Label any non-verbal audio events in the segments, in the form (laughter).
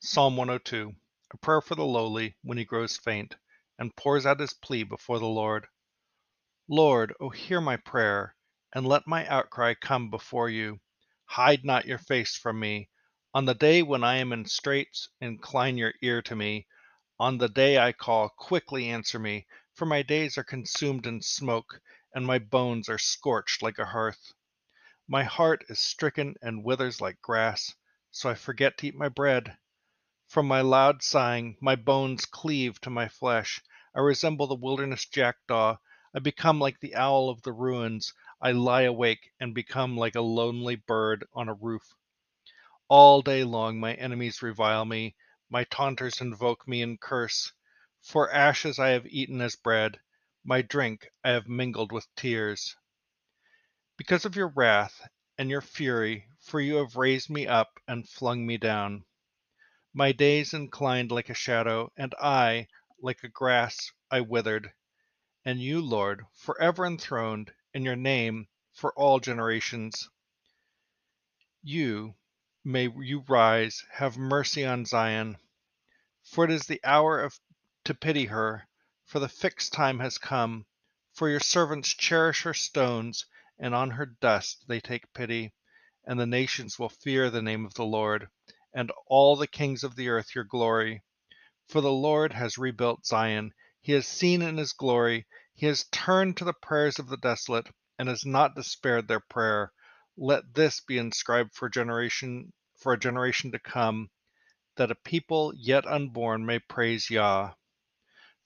Psalm 102, a prayer for the lowly when he grows faint and pours out his plea before the Lord. Lord, O hear my prayer, and let my outcry come before you. Hide not your face from me. On the day when I am in straits, incline your ear to me. On the day I call, quickly answer me, for my days are consumed in smoke, and my bones are scorched like a hearth. My heart is stricken and withers like grass, so I forget to eat my bread. From my loud sighing, my bones cleave to my flesh. I resemble the wilderness jackdaw. I become like the owl of the ruins. I lie awake and become like a lonely bird on a roof. All day long my enemies revile me. My taunters invoke me in curse. For ashes I have eaten as bread. My drink I have mingled with tears. Because of your wrath and your fury, for you have raised me up and flung me down. My days inclined like a shadow, and I, like a grass, I withered. And you, Lord, forever enthroned, in your name for all generations. You, may you rise, have mercy on Zion. For it is the hour of to pity her, for the fixed time has come. For your servants cherish her stones, and on her dust they take pity. And the nations will fear the name of the Lord and all the kings of the earth your glory. For the Lord has rebuilt Zion. He has seen in his glory. He has turned to the prayers of the desolate and has not despaired their prayer. Let this be inscribed for generation for a generation to come, that a people yet unborn may praise Yah.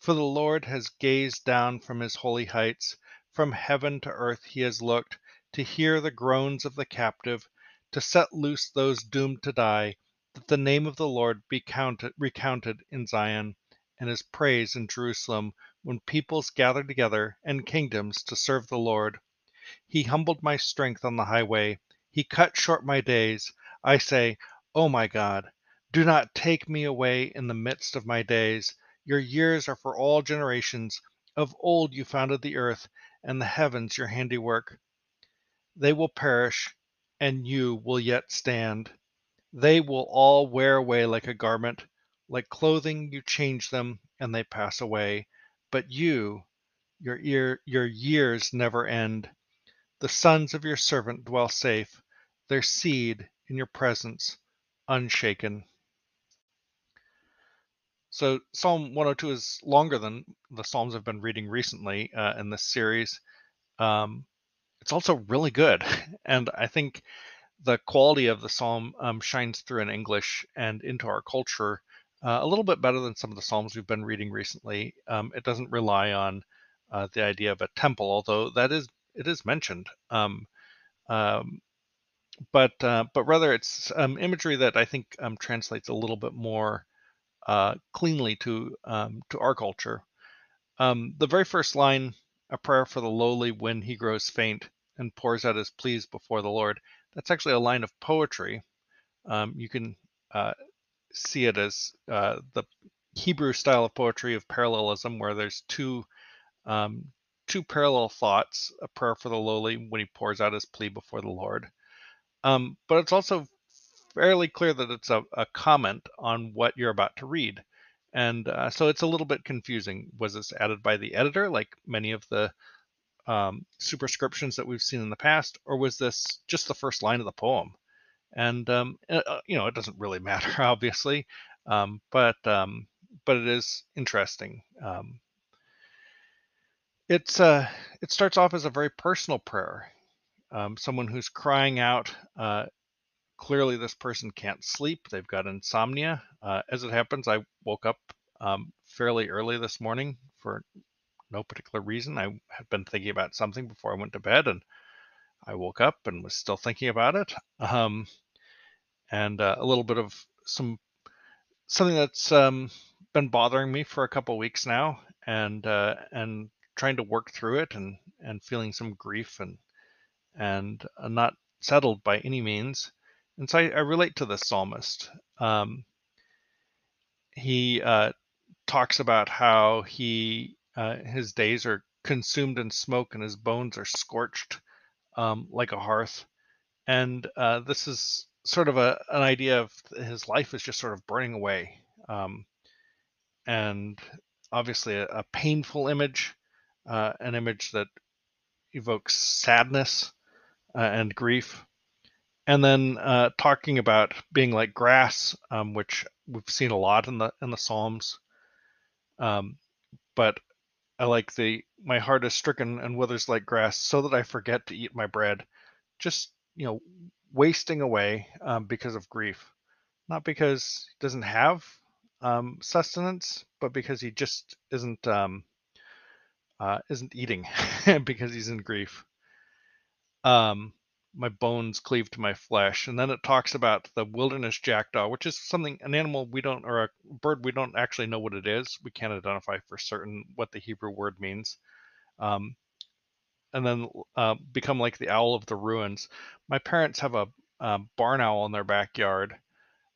For the Lord has gazed down from his holy heights, from heaven to earth he has looked, to hear the groans of the captive, to set loose those doomed to die, that the name of the Lord be counted, recounted in Zion, and his praise in Jerusalem, when peoples gather together and kingdoms to serve the Lord. He humbled my strength on the highway. He cut short my days. I say, O oh my God, do not take me away in the midst of my days. Your years are for all generations. Of old you founded the earth, and the heavens your handiwork. They will perish, and you will yet stand. They will all wear away like a garment. Like clothing, you change them, and they pass away. But you, your, ear, your years never end. The sons of your servant dwell safe, their seed in your presence, unshaken. So Psalm 102 is longer than the Psalms I've been reading recently uh, in this series. Um, it's also really good, (laughs) and I think the quality of the psalm um, shines through in English and into our culture uh, a little bit better than some of the psalms we've been reading recently. Um, it doesn't rely on uh, the idea of a temple, although that is it is mentioned. Um, um but uh, but rather it's um, imagery that I think um, translates a little bit more uh, cleanly to to our culture. the very first line, a prayer for the lowly when he grows faint and pours out his pleas before the Lord that's actually a line of poetry. Um, you can uh, see it as uh, the Hebrew style of poetry of parallelism, where there's two um, two parallel thoughts: a prayer for the lowly when he pours out his plea before the Lord. Um, but it's also fairly clear that it's a, a, comment on what you're about to read, and uh, so it's a little bit confusing. Was this added by the editor, like many of the um, superscriptions that we've seen in the past, or was this just the first line of the poem? And um, uh, uh you know, it doesn't really (laughs) matter, obviously, um, but um, but it is interesting. Um, it's uh, it starts off as a very personal prayer. Um, someone who's crying out. Uh, clearly, this person can't sleep. They've got insomnia. Uh, as it happens, I woke up fairly early this morning for no particular reason. I had been thinking about something before I went to bed, and I woke up and was still thinking about it. Um, and uh, a little bit of some something that's um, been bothering me for a couple weeks now, and uh, and trying to work through it, and and feeling some grief and and uh, not settled by any means. And so I, I relate to the psalmist. Um, he uh, talks about how he uh, his days are consumed in smoke and his bones are scorched um, like a hearth. And uh, this is sort of a an idea of his life is just sort of burning away, um, and obviously a, a painful image, uh, an image that evokes sadness uh, and grief. And then uh, talking about being like grass, um, which we've seen a lot in the in the Psalms. Um, but I like the my heart is stricken and withers like grass, so that I forget to eat my bread. Just you know, wasting away um, because of grief, not because he doesn't have um, sustenance, but because he just isn't um, uh, isn't eating (laughs) because he's in grief. Um, my bones cleave to my flesh, and then it talks about the wilderness jackdaw, which is something an animal we don't or a bird we don't actually know what it is. We can't identify for certain what the Hebrew word means. Um, and then uh, become like the owl of the ruins. My parents have a, a barn owl in their backyard.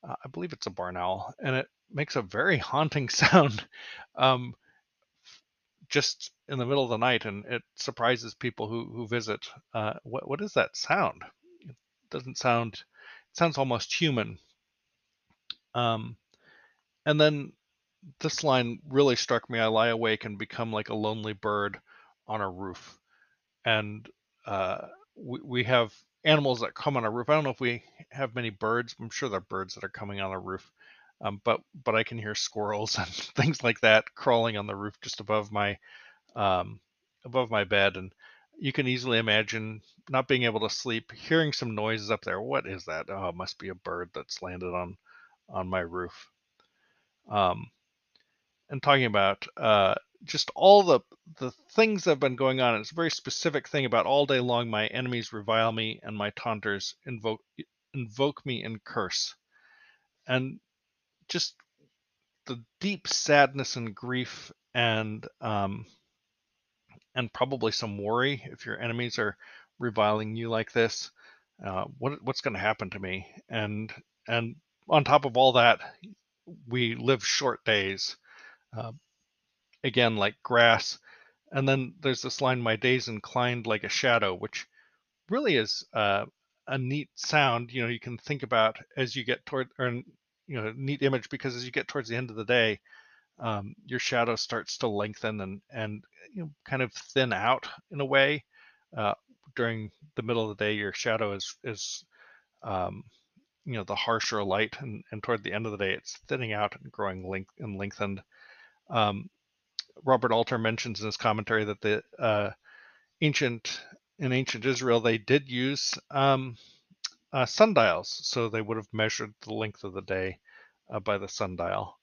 Uh, I believe it's a barn owl, and it makes a very (laughs) haunting sound um, just in the middle of the night, and it surprises people who who visit. Uh, what what is that sound? It doesn't sound. It sounds almost human. Um, and then this line really struck me. I lie awake and become like a lonely bird on a roof and uh, we, we have animals that come on a roof. I don't know if we have many birds. I'm sure there are birds that are coming on a roof, um, but but I can hear squirrels (laughs) and things like that crawling on the roof just above my um, above my bed, and you can easily imagine not being able to sleep, hearing some noises up there. What is that? Oh, it must be a bird that's landed on on my roof. Um, and talking about uh, just all the the things that have been going on. It's a very specific thing about all day long. My enemies revile me, and my taunters invoke invoke me in curse, and just the deep sadness and grief and um, and probably some worry if your enemies are reviling you like this. Uh, what what's going to happen to me? And and on top of all that, we live short days. Uh, again like grass. And then there's this line, "My days inclined like a shadow," which really is uh, a neat sound. You know, you can think about as you get toward, or you know, neat image because as you get towards the end of the day, um, your shadow starts to lengthen and and you know, kind of thin out in a way. Uh, during the middle of the day, your shadow is is um, you know the harsher light, and, and toward the end of the day, it's thinning out and growing length and lengthened. Um, Robert Alter mentions in his commentary that the uh, ancient in ancient Israel they did use um, uh, sundials, so they would have measured the length of the day uh, by the sundial.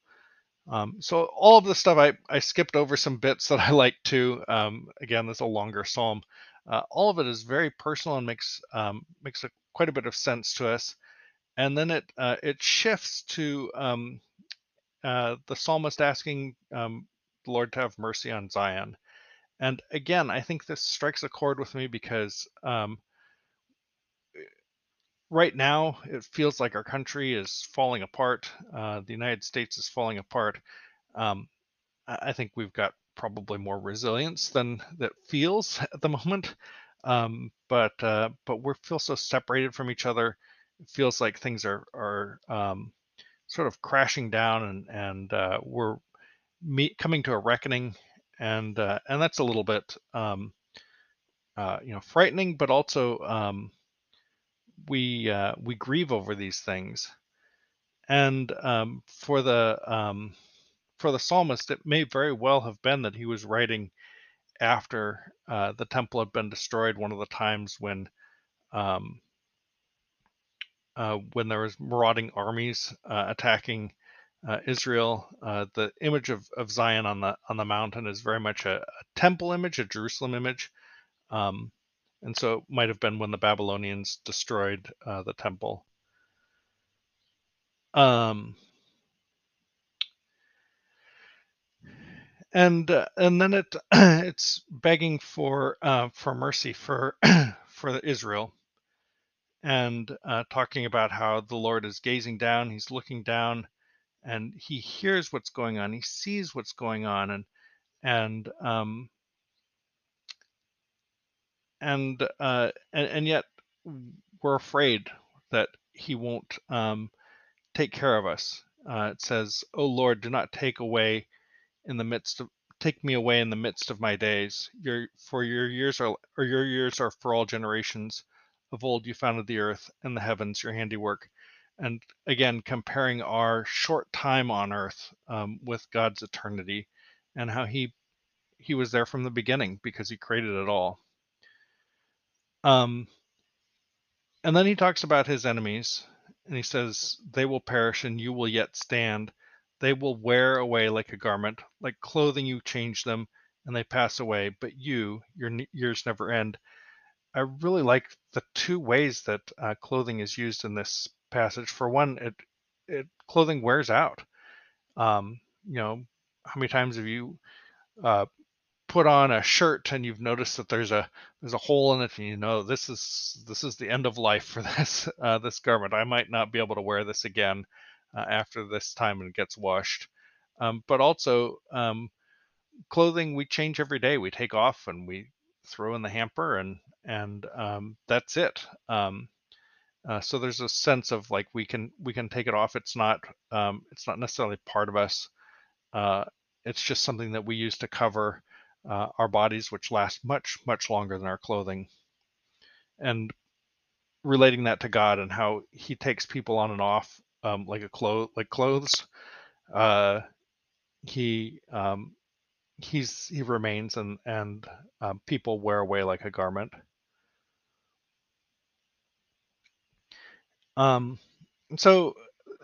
Um, so all of this stuff, I, I skipped over some bits that (laughs) I like too. Um, again, this is a longer psalm. Uh, all of it is very personal and makes um, makes a, quite a bit of sense to us. And then it uh, it shifts to um, uh, the psalmist asking um, the Lord to have mercy on Zion. And again, I think this strikes a chord with me because um, right now it feels like our country is falling apart. Uh, the United States is falling apart. Um, I think we've got probably more resilience than that feels (laughs) at the moment. Um, but uh, but we feel so separated from each other. It feels like things are are um, sort of crashing down, and and uh, we're me coming to a reckoning, and uh, and that's a little bit um, uh, you know frightening, but also um, we uh, we grieve over these things, and um, for the um, for the psalmist, it may very well have been that he was writing after uh, the temple had been destroyed. One of the times when um, uh, when there was marauding armies uh, attacking uh, Israel. Uh, the image of, of Zion on the on the mountain is very much a, a temple image, a Jerusalem image, um, and so it might have been when the Babylonians destroyed uh, the temple. Um, and uh, and then it (clears throat) it's begging for uh, for mercy for (clears throat) for Israel and uh, talking about how the Lord is gazing down, he's looking down, and he hears what's going on he sees what's going on and and um and uh and, and yet we're afraid that he won't um, take care of us. Uh, it says, "O Lord, do not take away in the midst of take me away in the midst of my days. Your for your years are or your years are for all generations. Of old you founded the earth and the heavens, your handiwork." And again, comparing our short time on earth um, with God's eternity, and how he he was there from the beginning because he created it all. Um, and then he talks about his enemies, and he says, They will perish, and you will yet stand. They will wear away like a garment, like clothing you change them, and they pass away. But you, your years never end. I really like the two ways that uh, clothing is used in this passage. For one, it, it clothing wears out. Um, you know, how many times have you uh, put on a shirt and you've noticed that there's a there's a hole in it and you know this is this is the end of life for (laughs) this uh, this garment. I might not be able to wear this again uh, after this time and it gets washed. Um, but also um, clothing we change every day. We take off and we throw in the hamper and and um, that's it. Um, uh, so there's a sense of like we can we can take it off. It's not um, it's not necessarily part of us. Uh, it's just something that we use to cover uh, our bodies, which last much, much longer than our clothing. And relating that to God and how He takes people on and off um, like a clo- like clothes. Uh, he um, he's he remains and and um, people wear away like a garment. Um, so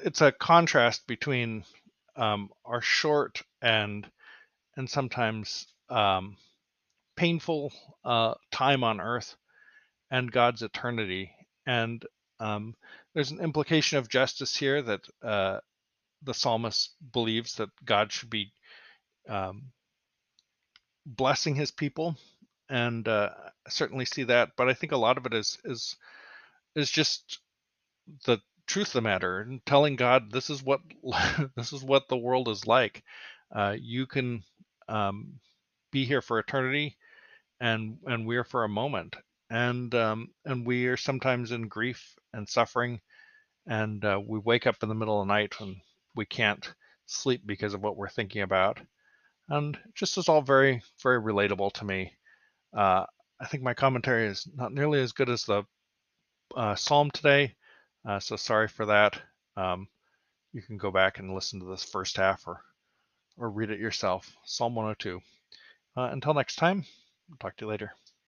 it's a contrast between um, our short and and sometimes um, painful uh, time on earth and God's eternity. And um, there's an implication of justice here that uh, the psalmist believes that God should be um, blessing his people, and uh, I certainly see that. But I think a lot of it is is is just the truth of the matter and telling God this is what (laughs) this is what the world is like. Uh, you can um, be here for eternity, and and we're for a moment, and um, and we are sometimes in grief and suffering, and uh, we wake up in the middle of the night and we can't sleep because of what we're thinking about, and just is all very very relatable to me. Uh, I think my commentary is not nearly as good as the uh, psalm today, uh, so sorry for that. Um, you can go back and listen to this first half or or read it yourself. Psalm 102. Uh, until next time, talk to you later.